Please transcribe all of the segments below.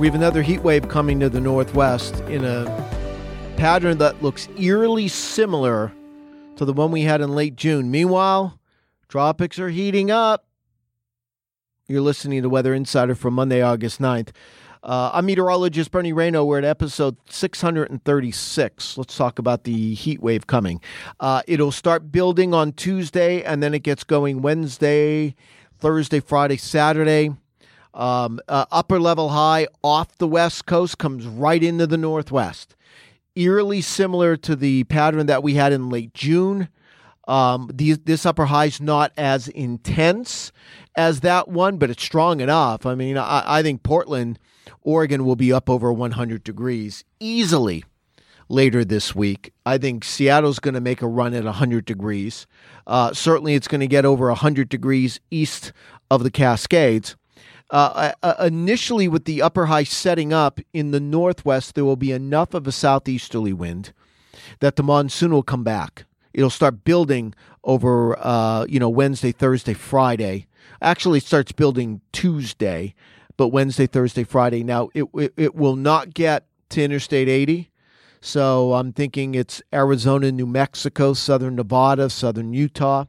We have another heat wave coming to the northwest in a pattern that looks eerily similar to the one we had in late June. Meanwhile, tropics are heating up. You're listening to Weather Insider for Monday, August 9th. Uh, I'm meteorologist Bernie Rayno. We're at episode 636. Let's talk about the heat wave coming. Uh, it'll start building on Tuesday, and then it gets going Wednesday, Thursday, Friday, Saturday. Um, uh, upper level high off the west coast comes right into the northwest. Eerily similar to the pattern that we had in late June. Um, these, this upper high is not as intense as that one, but it's strong enough. I mean, I, I think Portland, Oregon will be up over 100 degrees easily later this week. I think Seattle's going to make a run at 100 degrees. Uh, certainly, it's going to get over 100 degrees east of the Cascades. Uh, uh, initially, with the upper high setting up in the northwest, there will be enough of a southeasterly wind that the monsoon will come back. It'll start building over, uh, you know, Wednesday, Thursday, Friday. Actually, it starts building Tuesday, but Wednesday, Thursday, Friday. Now, it, it, it will not get to Interstate 80. So I'm thinking it's Arizona, New Mexico, southern Nevada, southern Utah,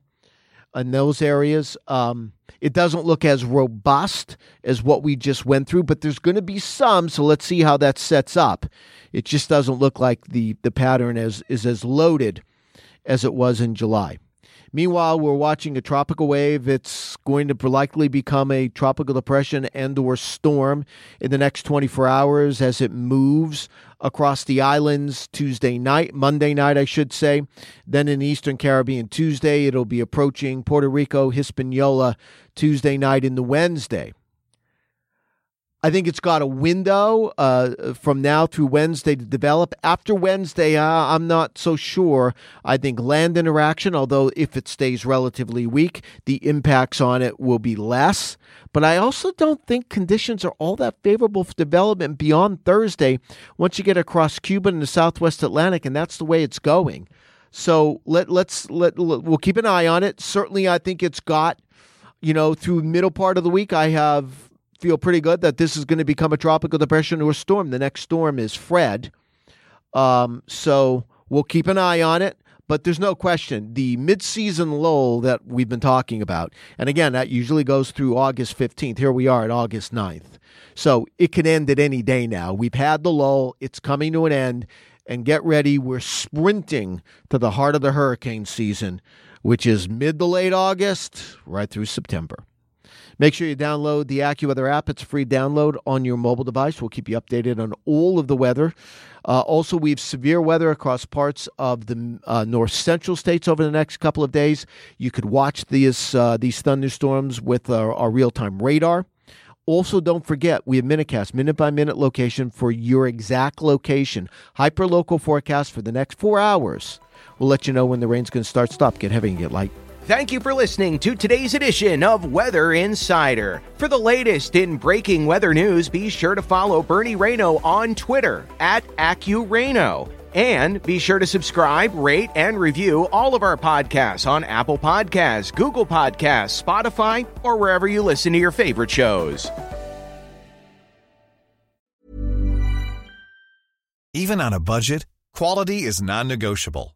in those areas. Um, it doesn't look as robust as what we just went through, but there's going to be some. So let's see how that sets up. It just doesn't look like the the pattern is is as loaded as it was in July. Meanwhile, we're watching a tropical wave. It's going to likely become a tropical depression and or storm in the next 24 hours as it moves across the islands Tuesday night, Monday night, I should say. Then in the Eastern Caribbean Tuesday, it'll be approaching Puerto Rico, Hispaniola Tuesday night into Wednesday. I think it's got a window uh, from now through Wednesday to develop. After Wednesday, uh, I'm not so sure. I think land interaction, although if it stays relatively weak, the impacts on it will be less. But I also don't think conditions are all that favorable for development beyond Thursday once you get across Cuba and the Southwest Atlantic, and that's the way it's going. So let let's let, let we'll keep an eye on it. Certainly, I think it's got you know through middle part of the week. I have feel pretty good that this is going to become a tropical depression or a storm. The next storm is Fred. Um, so we'll keep an eye on it. But there's no question the mid-season lull that we've been talking about, and again, that usually goes through August 15th. Here we are at August 9th. So it can end at any day now. We've had the lull, it's coming to an end, and get ready. We're sprinting to the heart of the hurricane season, which is mid to late August, right through September. Make sure you download the AccuWeather app. It's a free download on your mobile device. We'll keep you updated on all of the weather. Uh, also, we have severe weather across parts of the uh, north central states over the next couple of days. You could watch these uh, these thunderstorms with our, our real time radar. Also, don't forget, we have MinuteCast, minute by minute location for your exact location. Hyper local forecast for the next four hours. We'll let you know when the rain's going to start, stop, get heavy, and get light. Thank you for listening to today's edition of Weather Insider. For the latest in breaking weather news, be sure to follow Bernie Rayno on Twitter at AccuRayno. And be sure to subscribe, rate, and review all of our podcasts on Apple Podcasts, Google Podcasts, Spotify, or wherever you listen to your favorite shows. Even on a budget, quality is non-negotiable.